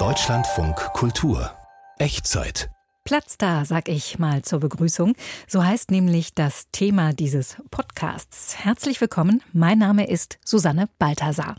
Deutschlandfunk Kultur Echtzeit Platz da, sag ich mal zur Begrüßung. So heißt nämlich das Thema dieses Podcasts. Herzlich willkommen. Mein Name ist Susanne Balthasar.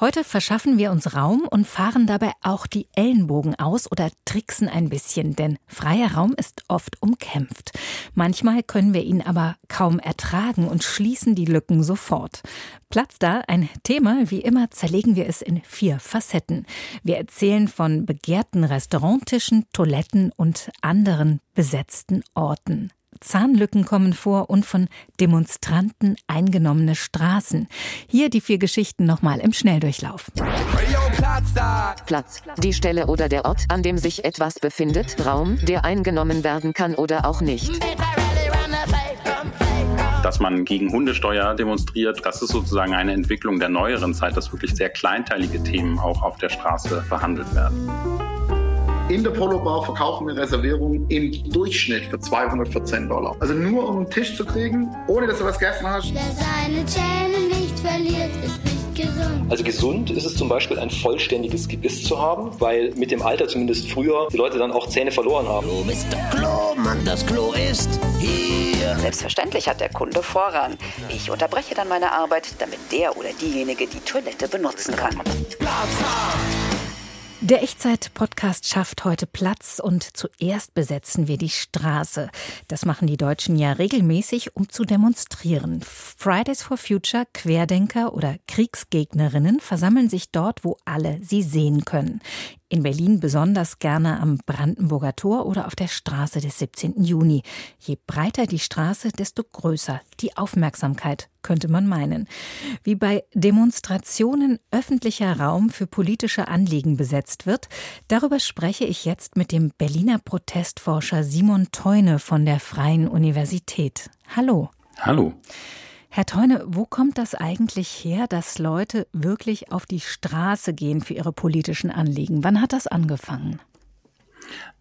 Heute verschaffen wir uns Raum und fahren dabei auch die Ellenbogen aus oder tricksen ein bisschen, denn freier Raum ist oft umkämpft. Manchmal können wir ihn aber kaum ertragen und schließen die Lücken sofort. Platz da, ein Thema, wie immer zerlegen wir es in vier Facetten. Wir erzählen von begehrten Restauranttischen, Toiletten und anderen besetzten Orten. Zahnlücken kommen vor und von Demonstranten eingenommene Straßen. Hier die vier Geschichten nochmal im Schnelldurchlauf. Platz, die Stelle oder der Ort, an dem sich etwas befindet, Raum, der eingenommen werden kann oder auch nicht. Dass man gegen Hundesteuer demonstriert, das ist sozusagen eine Entwicklung der neueren Zeit, dass wirklich sehr kleinteilige Themen auch auf der Straße behandelt werden. In der Polo Bar verkaufen wir Reservierungen im Durchschnitt für 214 Dollar. Also nur um einen Tisch zu kriegen, ohne dass du was gegessen hast. Wer seine Zähne nicht verliert, ist nicht gesund. Also gesund ist es zum Beispiel ein vollständiges Gebiss zu haben, weil mit dem Alter zumindest früher die Leute dann auch Zähne verloren haben. Klo, Mr. Klo, Mann, das Klo ist hier. Selbstverständlich hat der Kunde Vorrang. Ich unterbreche dann meine Arbeit, damit der oder diejenige die Toilette benutzen kann. Der Echtzeit-Podcast schafft heute Platz und zuerst besetzen wir die Straße. Das machen die Deutschen ja regelmäßig, um zu demonstrieren. Fridays for Future, Querdenker oder Kriegsgegnerinnen versammeln sich dort, wo alle sie sehen können. In Berlin besonders gerne am Brandenburger Tor oder auf der Straße des 17. Juni. Je breiter die Straße, desto größer die Aufmerksamkeit, könnte man meinen. Wie bei Demonstrationen öffentlicher Raum für politische Anliegen besetzt wird, darüber spreche ich jetzt mit dem Berliner Protestforscher Simon Teune von der Freien Universität. Hallo. Hallo. Herr Teune, wo kommt das eigentlich her, dass Leute wirklich auf die Straße gehen für ihre politischen Anliegen? Wann hat das angefangen?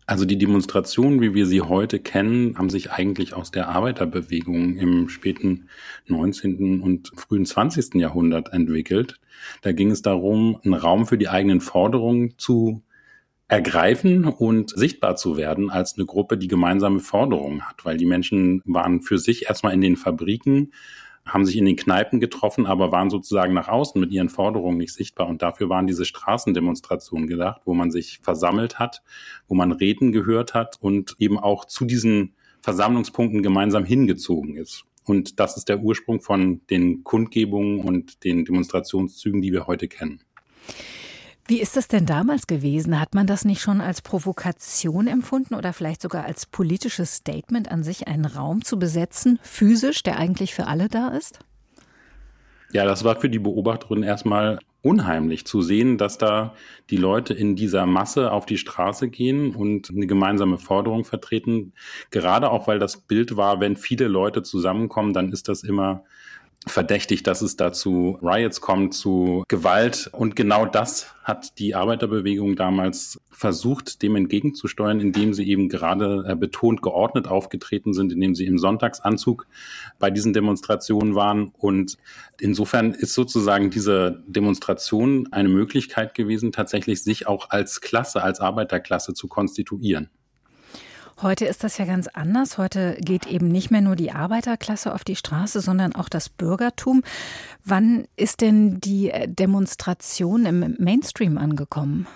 Also die Demonstrationen, wie wir sie heute kennen, haben sich eigentlich aus der Arbeiterbewegung im späten 19. und frühen 20. Jahrhundert entwickelt. Da ging es darum, einen Raum für die eigenen Forderungen zu ergreifen und sichtbar zu werden als eine Gruppe, die gemeinsame Forderungen hat, weil die Menschen waren für sich erstmal in den Fabriken, haben sich in den Kneipen getroffen, aber waren sozusagen nach außen mit ihren Forderungen nicht sichtbar. Und dafür waren diese Straßendemonstrationen gedacht, wo man sich versammelt hat, wo man Reden gehört hat und eben auch zu diesen Versammlungspunkten gemeinsam hingezogen ist. Und das ist der Ursprung von den Kundgebungen und den Demonstrationszügen, die wir heute kennen. Wie ist das denn damals gewesen? Hat man das nicht schon als Provokation empfunden oder vielleicht sogar als politisches Statement an sich, einen Raum zu besetzen, physisch, der eigentlich für alle da ist? Ja, das war für die Beobachterin erstmal unheimlich zu sehen, dass da die Leute in dieser Masse auf die Straße gehen und eine gemeinsame Forderung vertreten. Gerade auch, weil das Bild war, wenn viele Leute zusammenkommen, dann ist das immer verdächtig, dass es dazu Riots kommt, zu Gewalt. Und genau das hat die Arbeiterbewegung damals versucht, dem entgegenzusteuern, indem sie eben gerade äh, betont geordnet aufgetreten sind, indem sie im Sonntagsanzug bei diesen Demonstrationen waren. Und insofern ist sozusagen diese Demonstration eine Möglichkeit gewesen, tatsächlich sich auch als Klasse, als Arbeiterklasse zu konstituieren. Heute ist das ja ganz anders. Heute geht eben nicht mehr nur die Arbeiterklasse auf die Straße, sondern auch das Bürgertum. Wann ist denn die Demonstration im Mainstream angekommen?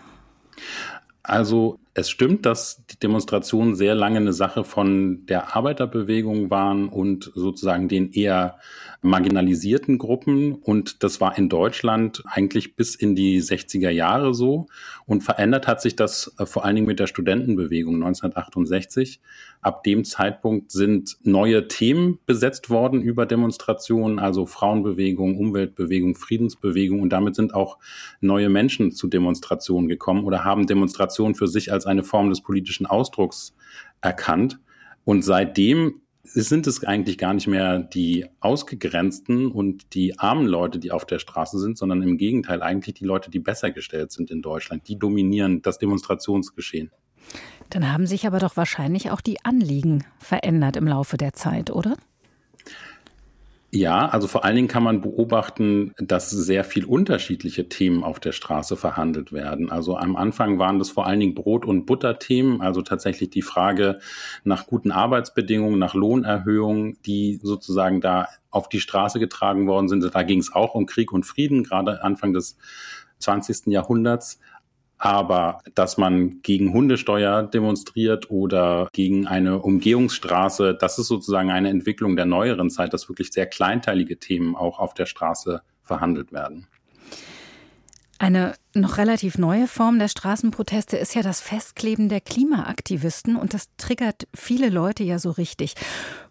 Also es stimmt, dass die Demonstrationen sehr lange eine Sache von der Arbeiterbewegung waren und sozusagen den eher marginalisierten Gruppen. Und das war in Deutschland eigentlich bis in die 60er Jahre so. Und verändert hat sich das äh, vor allen Dingen mit der Studentenbewegung 1968. Ab dem Zeitpunkt sind neue Themen besetzt worden über Demonstrationen, also Frauenbewegung, Umweltbewegung, Friedensbewegung. Und damit sind auch neue Menschen zu Demonstrationen gekommen oder haben Demonstrationen für sich als eine Form des politischen Ausdrucks erkannt. Und seitdem sind es eigentlich gar nicht mehr die Ausgegrenzten und die armen Leute, die auf der Straße sind, sondern im Gegenteil eigentlich die Leute, die besser gestellt sind in Deutschland. Die dominieren das Demonstrationsgeschehen. Dann haben sich aber doch wahrscheinlich auch die Anliegen verändert im Laufe der Zeit, oder? Ja, also vor allen Dingen kann man beobachten, dass sehr viel unterschiedliche Themen auf der Straße verhandelt werden. Also am Anfang waren das vor allen Dingen Brot- und Butterthemen, also tatsächlich die Frage nach guten Arbeitsbedingungen, nach Lohnerhöhungen, die sozusagen da auf die Straße getragen worden sind. Da ging es auch um Krieg und Frieden, gerade Anfang des 20. Jahrhunderts. Aber dass man gegen Hundesteuer demonstriert oder gegen eine Umgehungsstraße, das ist sozusagen eine Entwicklung der neueren Zeit, dass wirklich sehr kleinteilige Themen auch auf der Straße verhandelt werden. Eine noch relativ neue Form der Straßenproteste ist ja das Festkleben der Klimaaktivisten und das triggert viele Leute ja so richtig.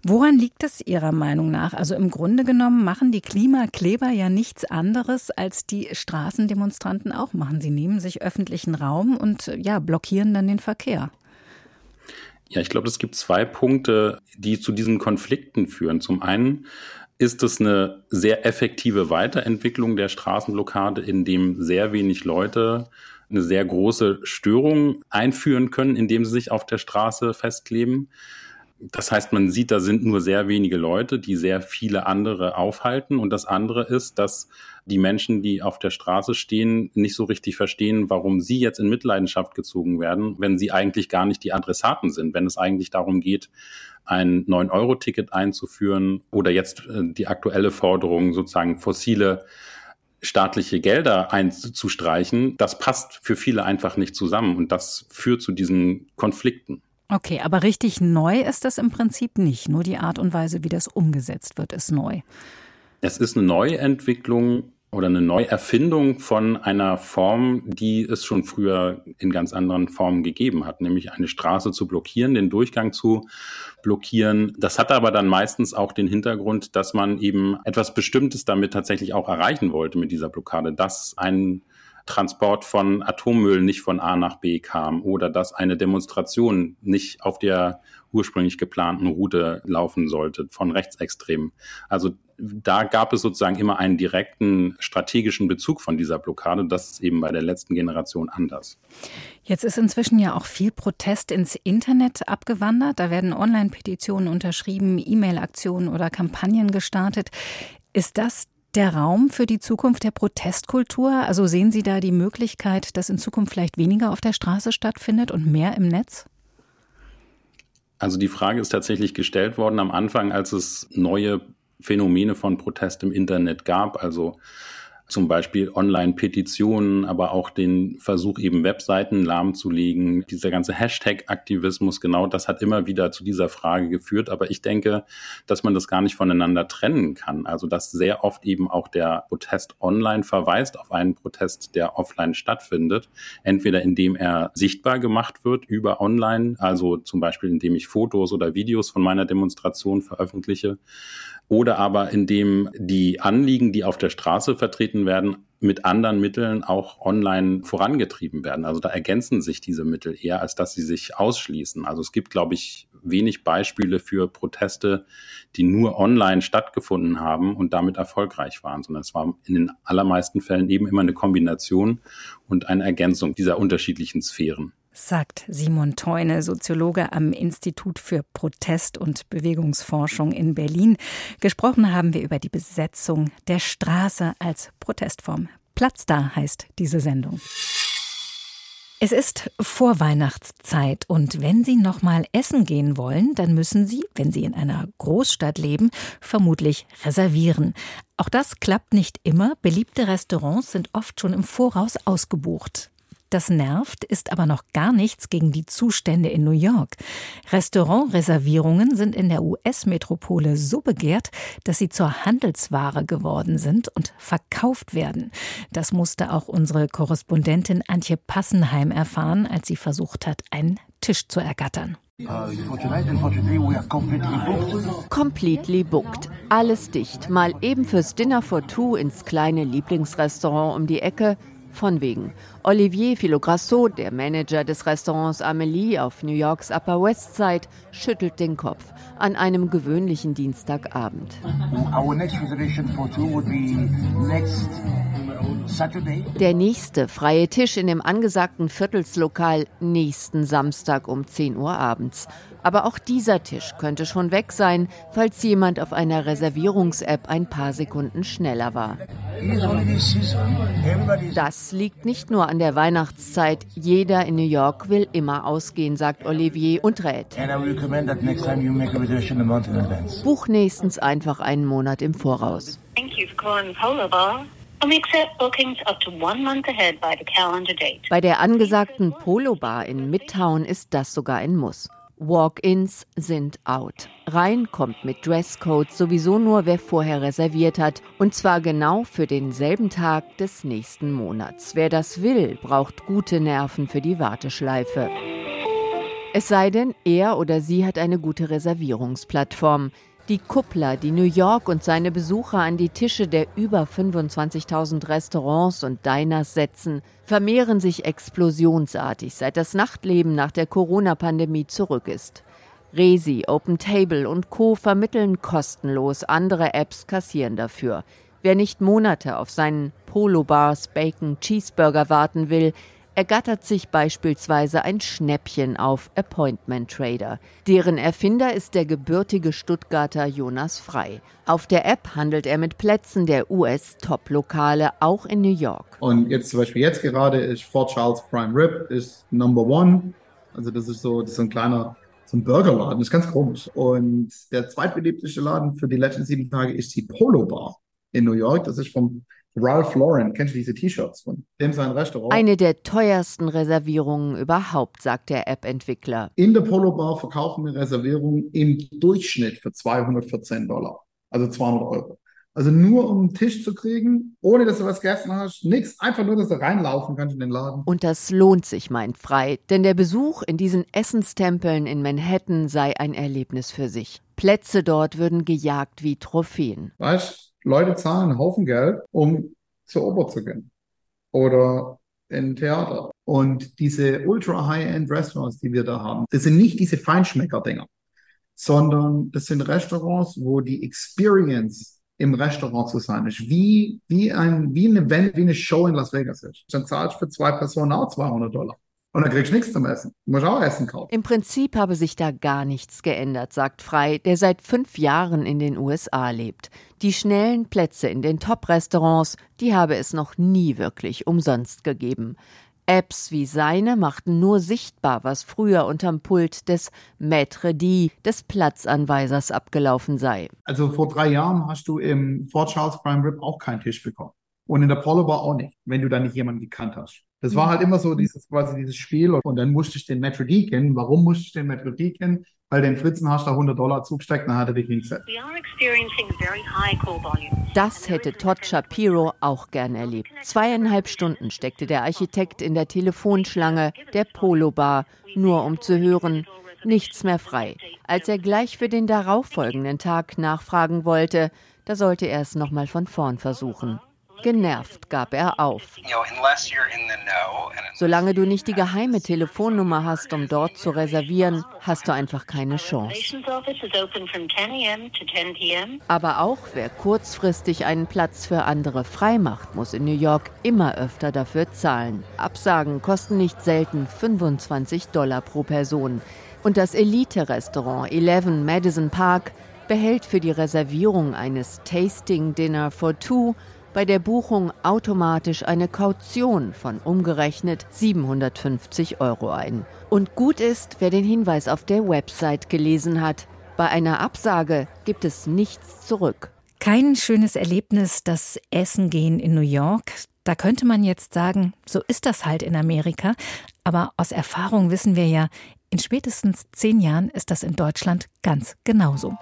Woran liegt es Ihrer Meinung nach? Also im Grunde genommen machen die Klimakleber ja nichts anderes, als die Straßendemonstranten auch machen. Sie nehmen sich öffentlichen Raum und ja, blockieren dann den Verkehr. Ja, ich glaube, es gibt zwei Punkte, die zu diesen Konflikten führen. Zum einen ist es eine sehr effektive Weiterentwicklung der Straßenblockade, in dem sehr wenig Leute eine sehr große Störung einführen können, indem sie sich auf der Straße festkleben. Das heißt, man sieht, da sind nur sehr wenige Leute, die sehr viele andere aufhalten. Und das andere ist, dass die Menschen, die auf der Straße stehen, nicht so richtig verstehen, warum sie jetzt in Mitleidenschaft gezogen werden, wenn sie eigentlich gar nicht die Adressaten sind, wenn es eigentlich darum geht, ein 9-Euro-Ticket einzuführen oder jetzt äh, die aktuelle Forderung, sozusagen fossile staatliche Gelder einzustreichen, das passt für viele einfach nicht zusammen und das führt zu diesen Konflikten. Okay, aber richtig neu ist das im Prinzip nicht. Nur die Art und Weise, wie das umgesetzt wird, ist neu. Es ist eine Neuentwicklung oder eine Neuerfindung von einer Form, die es schon früher in ganz anderen Formen gegeben hat, nämlich eine Straße zu blockieren, den Durchgang zu blockieren. Das hat aber dann meistens auch den Hintergrund, dass man eben etwas Bestimmtes damit tatsächlich auch erreichen wollte mit dieser Blockade, dass ein Transport von Atommüll nicht von A nach B kam oder dass eine Demonstration nicht auf der ursprünglich geplanten Route laufen sollte von Rechtsextremen. Also da gab es sozusagen immer einen direkten strategischen Bezug von dieser Blockade. Das ist eben bei der letzten Generation anders. Jetzt ist inzwischen ja auch viel Protest ins Internet abgewandert. Da werden Online-Petitionen unterschrieben, E-Mail-Aktionen oder Kampagnen gestartet. Ist das der Raum für die Zukunft der Protestkultur? Also sehen Sie da die Möglichkeit, dass in Zukunft vielleicht weniger auf der Straße stattfindet und mehr im Netz? Also die Frage ist tatsächlich gestellt worden am Anfang, als es neue Phänomene von Protest im Internet gab. Also zum Beispiel Online-Petitionen, aber auch den Versuch, eben Webseiten lahmzulegen. Dieser ganze Hashtag-Aktivismus, genau das hat immer wieder zu dieser Frage geführt. Aber ich denke, dass man das gar nicht voneinander trennen kann. Also, dass sehr oft eben auch der Protest online verweist auf einen Protest, der offline stattfindet. Entweder indem er sichtbar gemacht wird über online, also zum Beispiel indem ich Fotos oder Videos von meiner Demonstration veröffentliche oder aber indem die Anliegen, die auf der Straße vertreten werden, mit anderen Mitteln auch online vorangetrieben werden. Also da ergänzen sich diese Mittel eher, als dass sie sich ausschließen. Also es gibt, glaube ich, wenig Beispiele für Proteste, die nur online stattgefunden haben und damit erfolgreich waren, sondern es war in den allermeisten Fällen eben immer eine Kombination und eine Ergänzung dieser unterschiedlichen Sphären sagt Simon Teune, Soziologe am Institut für Protest- und Bewegungsforschung in Berlin. Gesprochen haben wir über die Besetzung der Straße als Protestform. Platz da heißt diese Sendung. Es ist Vorweihnachtszeit und wenn Sie noch mal essen gehen wollen, dann müssen Sie, wenn Sie in einer Großstadt leben, vermutlich reservieren. Auch das klappt nicht immer. Beliebte Restaurants sind oft schon im Voraus ausgebucht. Das nervt, ist aber noch gar nichts gegen die Zustände in New York. Restaurantreservierungen sind in der US-Metropole so begehrt, dass sie zur Handelsware geworden sind und verkauft werden. Das musste auch unsere Korrespondentin Antje Passenheim erfahren, als sie versucht hat, einen Tisch zu ergattern. Completely booked. Alles dicht. Mal eben fürs Dinner for Two ins kleine Lieblingsrestaurant um die Ecke, von wegen. Olivier Filograsso, der Manager des Restaurants Amelie auf New Yorks Upper West Side, schüttelt den Kopf an einem gewöhnlichen Dienstagabend. Der nächste freie Tisch in dem angesagten Viertelslokal nächsten Samstag um 10 Uhr abends. Aber auch dieser Tisch könnte schon weg sein, falls jemand auf einer Reservierungs-App ein paar Sekunden schneller war. Das liegt nicht nur an der Weihnachtszeit. Jeder in New York will immer ausgehen, sagt Olivier und rät. Buch nächstens einfach einen Monat im Voraus. Bei der angesagten Polo Bar in Midtown ist das sogar ein Muss. Walk-ins sind out. Rein kommt mit Dresscode sowieso nur, wer vorher reserviert hat. Und zwar genau für denselben Tag des nächsten Monats. Wer das will, braucht gute Nerven für die Warteschleife. Es sei denn, er oder sie hat eine gute Reservierungsplattform. Die Kuppler, die New York und seine Besucher an die Tische der über 25.000 Restaurants und Diners setzen, vermehren sich explosionsartig, seit das Nachtleben nach der Corona-Pandemie zurück ist. Resi, Open Table und Co. vermitteln kostenlos, andere Apps kassieren dafür. Wer nicht Monate auf seinen Polo Bars Bacon Cheeseburger warten will, ergattert sich beispielsweise ein Schnäppchen auf Appointment Trader. Deren Erfinder ist der gebürtige Stuttgarter Jonas Frei. Auf der App handelt er mit Plätzen der US-Top-Lokale, auch in New York. Und jetzt zum Beispiel jetzt gerade ist Fort Charles Prime Rib ist Number One. Also das ist so, das ist ein kleiner so ein Burgerladen, das ist ganz komisch. Und der zweitbeliebteste Laden für die letzten sieben Tage ist die Polo Bar in New York. Das ist vom Ralph Lauren, kennst du diese T-Shirts von dem sein Restaurant? Eine der teuersten Reservierungen überhaupt, sagt der App-Entwickler. In der Polo Bar verkaufen wir Reservierungen im Durchschnitt für 214 Dollar, also 200 Euro. Also nur um einen Tisch zu kriegen, ohne dass du was gegessen hast, nichts, einfach nur, dass du reinlaufen kannst in den Laden. Und das lohnt sich, meint Frei, denn der Besuch in diesen Essenstempeln in Manhattan sei ein Erlebnis für sich. Plätze dort würden gejagt wie Trophäen. Weißt Leute zahlen einen Haufen Geld, um zur Oper zu gehen oder in Theater. Und diese ultra-high-end-Restaurants, die wir da haben, das sind nicht diese Feinschmecker-Dinger, sondern das sind Restaurants, wo die Experience im Restaurant zu sein ist, wie, wie, ein, wie ein Event, wie eine Show in Las Vegas ist. Dann zahlst du für zwei Personen auch 200 Dollar. Und dann kriegst du nichts zum Essen. Du musst auch Essen kaufen. Im Prinzip habe sich da gar nichts geändert, sagt Frei, der seit fünf Jahren in den USA lebt. Die schnellen Plätze in den Top-Restaurants, die habe es noch nie wirklich umsonst gegeben. Apps wie seine machten nur sichtbar, was früher unterm Pult des Maître D, des Platzanweisers, abgelaufen sei. Also vor drei Jahren hast du im Fort Charles Prime Rip auch keinen Tisch bekommen. Und in der Polo Bar auch nicht, wenn du da nicht jemanden gekannt hast. Das war halt immer so dieses quasi dieses Spiel und dann musste ich den Metro D kennen. Warum musste ich den Metro D kennen? Weil den Fritzen hast du 100 Dollar zugesteckt, dann hat er dich hingesetzt. Das hätte Todd Shapiro auch gern erlebt. Zweieinhalb Stunden steckte der Architekt in der Telefonschlange der Polo Bar, nur um zu hören, nichts mehr frei. Als er gleich für den darauffolgenden Tag nachfragen wollte, da sollte er es nochmal von vorn versuchen. Genervt gab er auf. Solange du nicht die geheime Telefonnummer hast, um dort zu reservieren, hast du einfach keine Chance. Aber auch wer kurzfristig einen Platz für andere freimacht, muss in New York immer öfter dafür zahlen. Absagen kosten nicht selten 25 Dollar pro Person. Und das Elite-Restaurant 11 Madison Park behält für die Reservierung eines Tasting Dinner for Two bei der Buchung automatisch eine Kaution von umgerechnet 750 Euro ein. Und gut ist, wer den Hinweis auf der Website gelesen hat. Bei einer Absage gibt es nichts zurück. Kein schönes Erlebnis, das Essen gehen in New York. Da könnte man jetzt sagen, so ist das halt in Amerika. Aber aus Erfahrung wissen wir ja, in spätestens zehn Jahren ist das in Deutschland ganz genauso.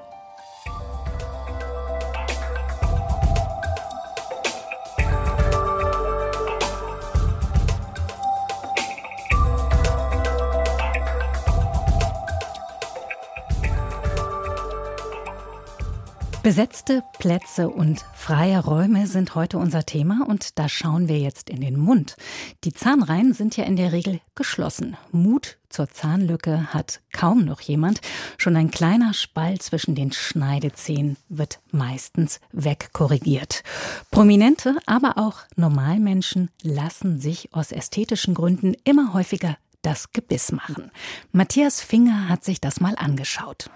Besetzte Plätze und freie Räume sind heute unser Thema und da schauen wir jetzt in den Mund. Die Zahnreihen sind ja in der Regel geschlossen. Mut zur Zahnlücke hat kaum noch jemand. Schon ein kleiner Spalt zwischen den Schneidezähnen wird meistens wegkorrigiert. Prominente, aber auch Normalmenschen lassen sich aus ästhetischen Gründen immer häufiger das Gebiss machen. Matthias Finger hat sich das mal angeschaut.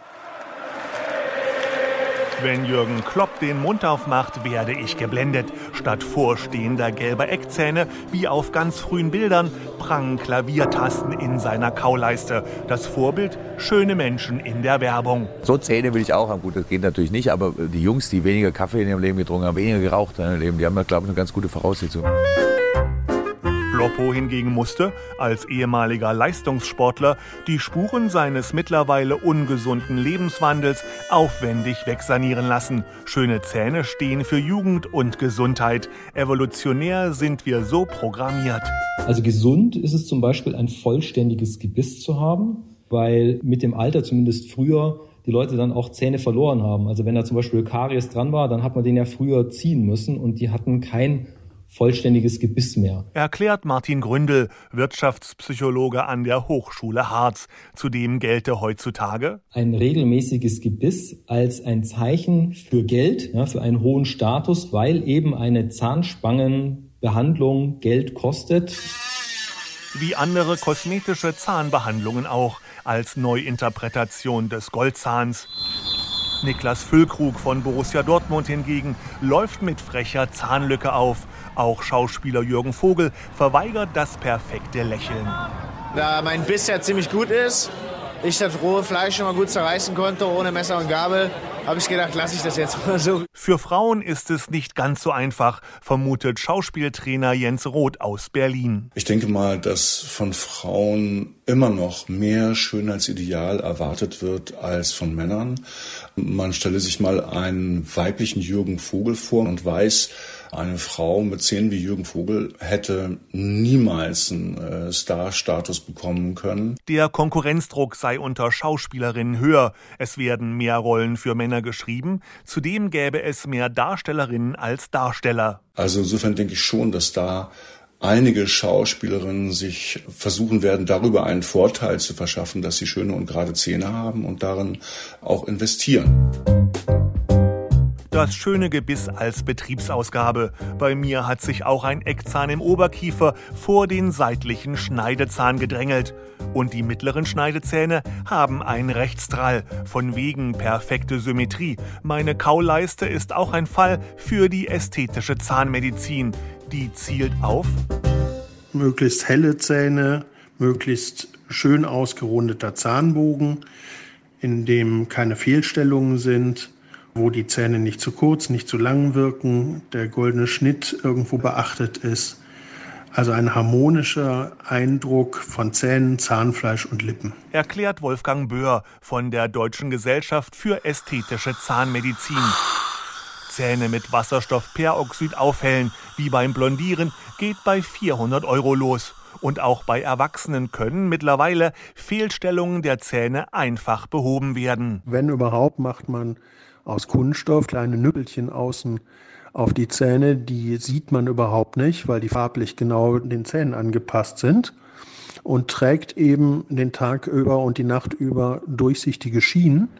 Wenn Jürgen Klopp den Mund aufmacht, werde ich geblendet. Statt vorstehender gelber Eckzähne, wie auf ganz frühen Bildern, prangen Klaviertasten in seiner Kauleiste. Das Vorbild, schöne Menschen in der Werbung. So Zähne will ich auch haben. Gut, das geht natürlich nicht, aber die Jungs, die weniger Kaffee in ihrem Leben getrunken haben, weniger geraucht in ihrem Leben, die haben glaube ich, eine ganz gute Voraussetzung. Kloppo hingegen musste, als ehemaliger Leistungssportler, die Spuren seines mittlerweile ungesunden Lebenswandels aufwendig wegsanieren lassen. Schöne Zähne stehen für Jugend und Gesundheit. Evolutionär sind wir so programmiert. Also gesund ist es zum Beispiel ein vollständiges Gebiss zu haben, weil mit dem Alter zumindest früher die Leute dann auch Zähne verloren haben. Also wenn da zum Beispiel Karies dran war, dann hat man den ja früher ziehen müssen und die hatten kein vollständiges Gebiss mehr. Erklärt Martin Gründel, Wirtschaftspsychologe an der Hochschule Harz. Zudem gelte heutzutage ein regelmäßiges Gebiss als ein Zeichen für Geld, ja, für einen hohen Status, weil eben eine Zahnspangenbehandlung Geld kostet. Wie andere kosmetische Zahnbehandlungen auch als Neuinterpretation des Goldzahns. Niklas Füllkrug von Borussia Dortmund hingegen läuft mit frecher Zahnlücke auf. Auch Schauspieler Jürgen Vogel verweigert das perfekte Lächeln. Da mein Biss ja ziemlich gut ist, ich das rohe Fleisch immer gut zerreißen konnte, ohne Messer und Gabel, habe ich gedacht, lasse ich das jetzt mal so. Für Frauen ist es nicht ganz so einfach, vermutet Schauspieltrainer Jens Roth aus Berlin. Ich denke mal, dass von Frauen immer noch mehr Schönheitsideal erwartet wird als von Männern. Man stelle sich mal einen weiblichen Jürgen Vogel vor und weiß, eine Frau mit Zähnen wie Jürgen Vogel hätte niemals einen äh, Star-Status bekommen können. Der Konkurrenzdruck sei unter Schauspielerinnen höher. Es werden mehr Rollen für Männer geschrieben. Zudem gäbe es mehr Darstellerinnen als Darsteller. Also insofern denke ich schon, dass da einige Schauspielerinnen sich versuchen werden, darüber einen Vorteil zu verschaffen, dass sie schöne und gerade Zähne haben und darin auch investieren. Das schöne Gebiss als Betriebsausgabe. Bei mir hat sich auch ein Eckzahn im Oberkiefer vor den seitlichen Schneidezahn gedrängelt. Und die mittleren Schneidezähne haben ein Rechtsdrall, von wegen perfekte Symmetrie. Meine Kauleiste ist auch ein Fall für die ästhetische Zahnmedizin. Die zielt auf möglichst helle Zähne, möglichst schön ausgerundeter Zahnbogen, in dem keine Fehlstellungen sind, wo die Zähne nicht zu kurz, nicht zu lang wirken, der goldene Schnitt irgendwo beachtet ist. Also ein harmonischer Eindruck von Zähnen, Zahnfleisch und Lippen. Erklärt Wolfgang Böhr von der Deutschen Gesellschaft für ästhetische Zahnmedizin. Zähne mit Wasserstoffperoxid aufhellen, wie beim Blondieren, geht bei 400 Euro los. Und auch bei Erwachsenen können mittlerweile Fehlstellungen der Zähne einfach behoben werden. Wenn überhaupt, macht man aus Kunststoff, kleine Nüppelchen außen auf die Zähne, die sieht man überhaupt nicht, weil die farblich genau den Zähnen angepasst sind und trägt eben den Tag über und die Nacht über durchsichtige Schienen,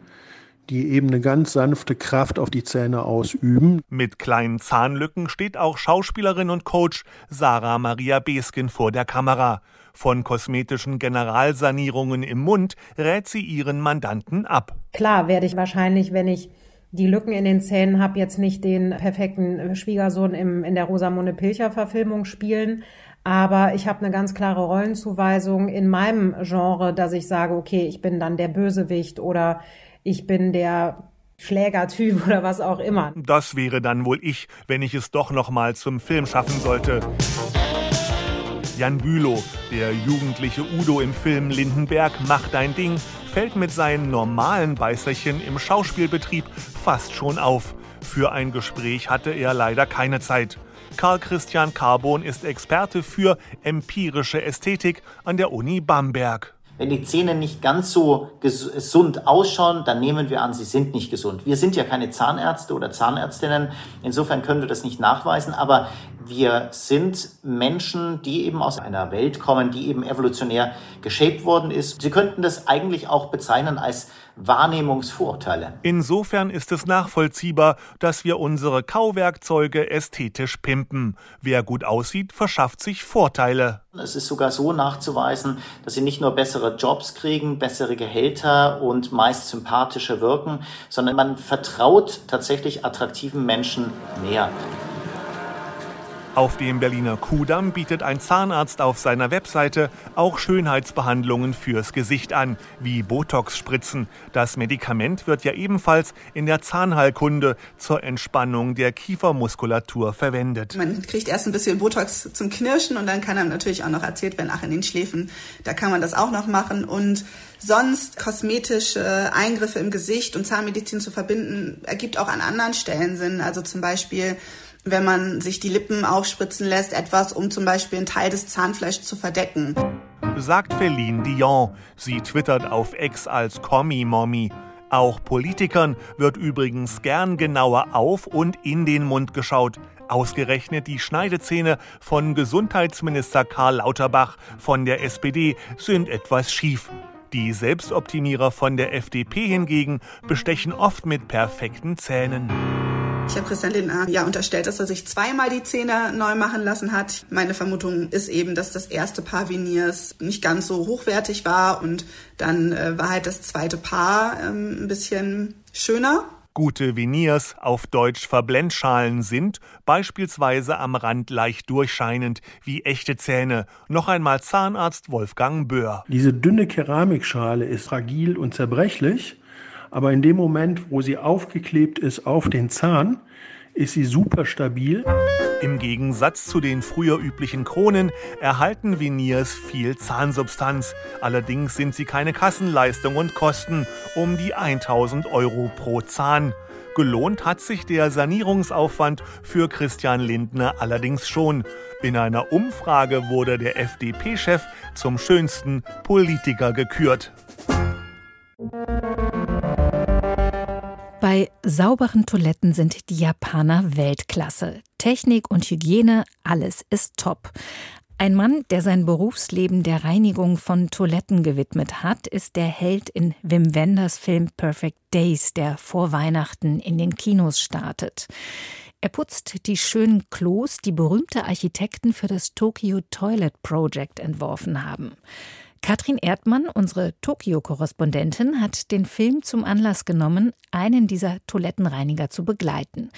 die eben eine ganz sanfte Kraft auf die Zähne ausüben. Mit kleinen Zahnlücken steht auch Schauspielerin und Coach Sarah Maria Beskin vor der Kamera. Von kosmetischen Generalsanierungen im Mund rät sie ihren Mandanten ab. Klar werde ich wahrscheinlich, wenn ich die Lücken in den Zähnen habe, jetzt nicht den perfekten Schwiegersohn im, in der Rosamunde Pilcher Verfilmung spielen. Aber ich habe eine ganz klare Rollenzuweisung in meinem Genre, dass ich sage, okay, ich bin dann der Bösewicht oder ich bin der Schlägertyp oder was auch immer. Das wäre dann wohl ich, wenn ich es doch noch mal zum Film schaffen sollte. Jan Bülow, der jugendliche Udo im Film Lindenberg, macht dein Ding, fällt mit seinen normalen Beißerchen im Schauspielbetrieb fast schon auf. Für ein Gespräch hatte er leider keine Zeit. Karl Christian Carbon ist Experte für empirische Ästhetik an der Uni Bamberg. Wenn die Zähne nicht ganz so gesund ausschauen, dann nehmen wir an, sie sind nicht gesund. Wir sind ja keine Zahnärzte oder Zahnärztinnen, insofern können wir das nicht nachweisen, aber Wir sind Menschen, die eben aus einer Welt kommen, die eben evolutionär geshaped worden ist. Sie könnten das eigentlich auch bezeichnen als Wahrnehmungsvorurteile. Insofern ist es nachvollziehbar, dass wir unsere Kauwerkzeuge ästhetisch pimpen. Wer gut aussieht, verschafft sich Vorteile. Es ist sogar so nachzuweisen, dass sie nicht nur bessere Jobs kriegen, bessere Gehälter und meist sympathischer wirken, sondern man vertraut tatsächlich attraktiven Menschen mehr. Auf dem Berliner Kudamm bietet ein Zahnarzt auf seiner Webseite auch Schönheitsbehandlungen fürs Gesicht an, wie Botox-Spritzen. Das Medikament wird ja ebenfalls in der Zahnheilkunde zur Entspannung der Kiefermuskulatur verwendet. Man kriegt erst ein bisschen Botox zum Knirschen und dann kann einem natürlich auch noch erzählt werden, ach, in den Schläfen, da kann man das auch noch machen. Und sonst kosmetische Eingriffe im Gesicht und Zahnmedizin zu verbinden, ergibt auch an anderen Stellen Sinn. Also zum Beispiel wenn man sich die Lippen aufspritzen lässt, etwas, um zum Beispiel einen Teil des Zahnfleischs zu verdecken. Sagt Feline Dion. Sie twittert auf Ex als Kommi-Mommi. Auch Politikern wird übrigens gern genauer auf und in den Mund geschaut. Ausgerechnet die Schneidezähne von Gesundheitsminister Karl Lauterbach von der SPD sind etwas schief. Die Selbstoptimierer von der FDP hingegen bestechen oft mit perfekten Zähnen. Ich habe Christian Lindner ja unterstellt, dass er sich zweimal die Zähne neu machen lassen hat. Meine Vermutung ist eben, dass das erste Paar Veneers nicht ganz so hochwertig war und dann äh, war halt das zweite Paar ähm, ein bisschen schöner. Gute Veneers, auf Deutsch Verblendschalen, sind beispielsweise am Rand leicht durchscheinend, wie echte Zähne. Noch einmal Zahnarzt Wolfgang Böhr. Diese dünne Keramikschale ist fragil und zerbrechlich aber in dem Moment, wo sie aufgeklebt ist auf den Zahn, ist sie super stabil. Im Gegensatz zu den früher üblichen Kronen erhalten Veneers viel Zahnsubstanz. Allerdings sind sie keine Kassenleistung und kosten um die 1000 Euro pro Zahn. Gelohnt hat sich der Sanierungsaufwand für Christian Lindner allerdings schon. In einer Umfrage wurde der FDP-Chef zum schönsten Politiker gekürt. Bei sauberen Toiletten sind die Japaner Weltklasse. Technik und Hygiene, alles ist top. Ein Mann, der sein Berufsleben der Reinigung von Toiletten gewidmet hat, ist der Held in Wim Wenders Film Perfect Days, der vor Weihnachten in den Kinos startet. Er putzt die schönen Klos, die berühmte Architekten für das Tokyo Toilet Project entworfen haben. Katrin Erdmann, unsere Tokio-Korrespondentin, hat den Film zum Anlass genommen, einen dieser Toilettenreiniger zu begleiten.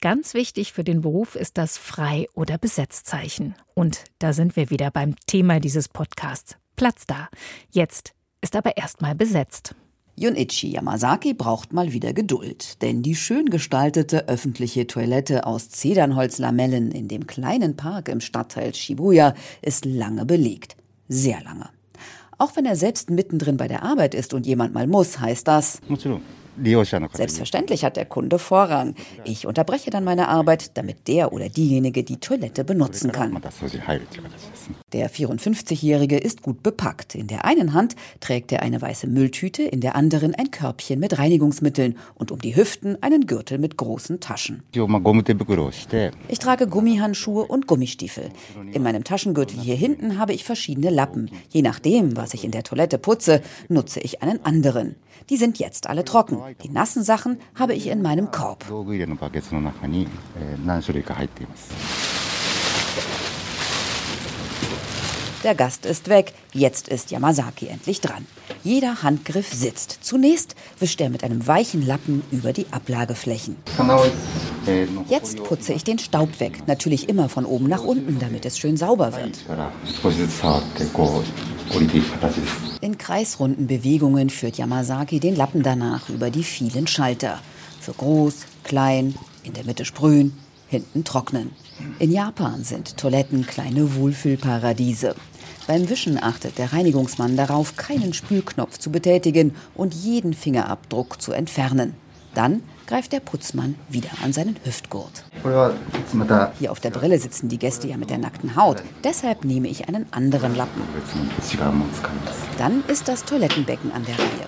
Ganz wichtig für den Beruf ist das Frei- oder Besetzzeichen. Und da sind wir wieder beim Thema dieses Podcasts. Platz da. Jetzt ist aber erstmal besetzt. Junichi Yamazaki braucht mal wieder Geduld, denn die schön gestaltete öffentliche Toilette aus Zedernholzlamellen in dem kleinen Park im Stadtteil Shibuya ist lange belegt. Sehr lange. Auch wenn er selbst mittendrin bei der Arbeit ist und jemand mal muss, heißt das. Selbstverständlich hat der Kunde Vorrang. Ich unterbreche dann meine Arbeit, damit der oder diejenige die Toilette benutzen kann. Der 54-Jährige ist gut bepackt. In der einen Hand trägt er eine weiße Mülltüte, in der anderen ein Körbchen mit Reinigungsmitteln und um die Hüften einen Gürtel mit großen Taschen. Ich trage Gummihandschuhe und Gummistiefel. In meinem Taschengürtel hier hinten habe ich verschiedene Lappen. Je nachdem, was ich in der Toilette putze, nutze ich einen anderen. Die sind jetzt alle trocken. Die nassen Sachen habe ich in meinem Korb. Der Gast ist weg. Jetzt ist Yamazaki endlich dran. Jeder Handgriff sitzt. Zunächst wischt er mit einem weichen Lappen über die Ablageflächen. Jetzt putze ich den Staub weg. Natürlich immer von oben nach unten, damit es schön sauber wird. In kreisrunden Bewegungen führt Yamazaki den Lappen danach über die vielen Schalter. Für groß, klein, in der Mitte sprühen, hinten trocknen. In Japan sind Toiletten kleine Wohlfühlparadiese. Beim Wischen achtet der Reinigungsmann darauf, keinen Spülknopf zu betätigen und jeden Fingerabdruck zu entfernen. Dann greift der Putzmann wieder an seinen Hüftgurt. Hier auf der Brille sitzen die Gäste ja mit der nackten Haut. Deshalb nehme ich einen anderen Lappen. Dann ist das Toilettenbecken an der Reihe.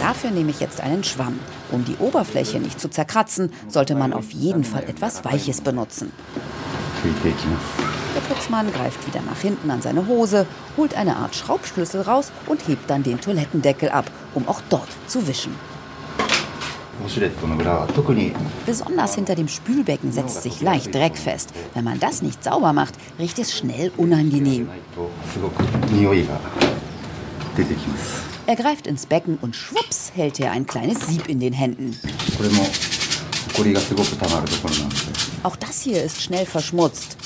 Dafür nehme ich jetzt einen Schwamm. Um die Oberfläche nicht zu zerkratzen, sollte man auf jeden Fall etwas Weiches benutzen. Der Putzmann greift wieder nach hinten an seine Hose, holt eine Art Schraubschlüssel raus und hebt dann den Toilettendeckel ab, um auch dort zu wischen. Besonders hinter dem Spülbecken setzt sich leicht Dreck fest. Wenn man das nicht sauber macht, riecht es schnell unangenehm. Er greift ins Becken und schwupps hält er ein kleines Sieb in den Händen. Auch das hier ist schnell verschmutzt.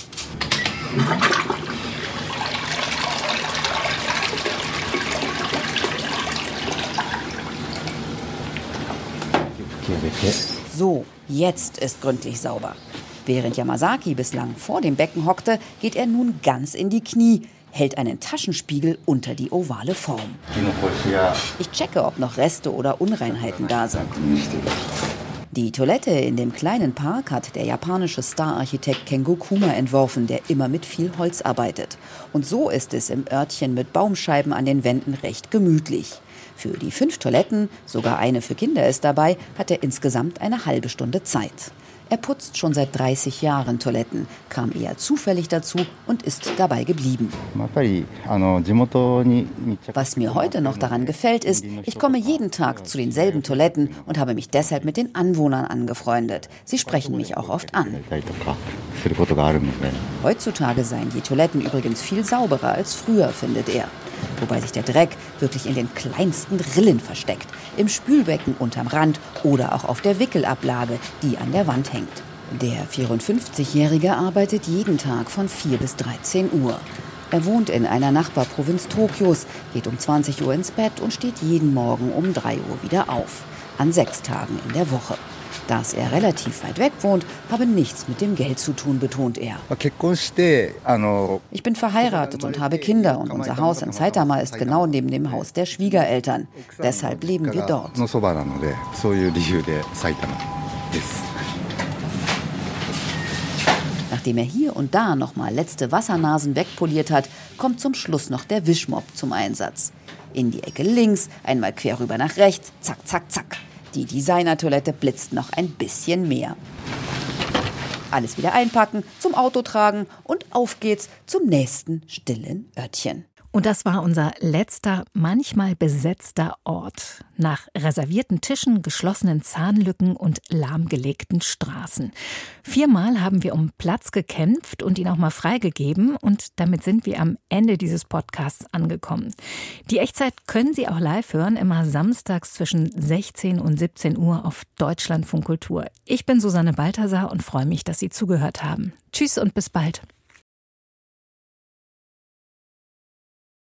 So, jetzt ist gründlich sauber. Während Yamazaki bislang vor dem Becken hockte, geht er nun ganz in die Knie, hält einen Taschenspiegel unter die ovale Form. Ich checke, ob noch Reste oder Unreinheiten da sind. Die Toilette in dem kleinen Park hat der japanische Stararchitekt Kengo Kuma entworfen, der immer mit viel Holz arbeitet. Und so ist es im Örtchen mit Baumscheiben an den Wänden recht gemütlich. Für die fünf Toiletten, sogar eine für Kinder ist dabei, hat er insgesamt eine halbe Stunde Zeit. Er putzt schon seit 30 Jahren Toiletten, kam eher zufällig dazu und ist dabei geblieben. Was mir heute noch daran gefällt, ist, ich komme jeden Tag zu denselben Toiletten und habe mich deshalb mit den Anwohnern angefreundet. Sie sprechen mich auch oft an. Heutzutage seien die Toiletten übrigens viel sauberer als früher, findet er wobei sich der Dreck wirklich in den kleinsten Rillen versteckt, im Spülbecken unterm Rand oder auch auf der Wickelablage, die an der Wand hängt. Der 54-Jährige arbeitet jeden Tag von 4 bis 13 Uhr. Er wohnt in einer Nachbarprovinz Tokios, geht um 20 Uhr ins Bett und steht jeden Morgen um 3 Uhr wieder auf. An sechs Tagen in der Woche. Dass er relativ weit weg wohnt, habe nichts mit dem Geld zu tun, betont er. Ich bin verheiratet und habe Kinder und unser Haus in Saitama ist genau neben dem Haus der Schwiegereltern. Deshalb leben wir dort. Nachdem er hier und da nochmal letzte Wassernasen wegpoliert hat, kommt zum Schluss noch der Wischmopp zum Einsatz. In die Ecke links, einmal quer rüber nach rechts, zack, zack, zack. Die Designertoilette blitzt noch ein bisschen mehr. Alles wieder einpacken, zum Auto tragen und auf geht's zum nächsten stillen Örtchen. Und das war unser letzter, manchmal besetzter Ort. Nach reservierten Tischen, geschlossenen Zahnlücken und lahmgelegten Straßen. Viermal haben wir um Platz gekämpft und ihn auch mal freigegeben. Und damit sind wir am Ende dieses Podcasts angekommen. Die Echtzeit können Sie auch live hören, immer samstags zwischen 16 und 17 Uhr auf Deutschlandfunk Kultur. Ich bin Susanne Balthasar und freue mich, dass Sie zugehört haben. Tschüss und bis bald.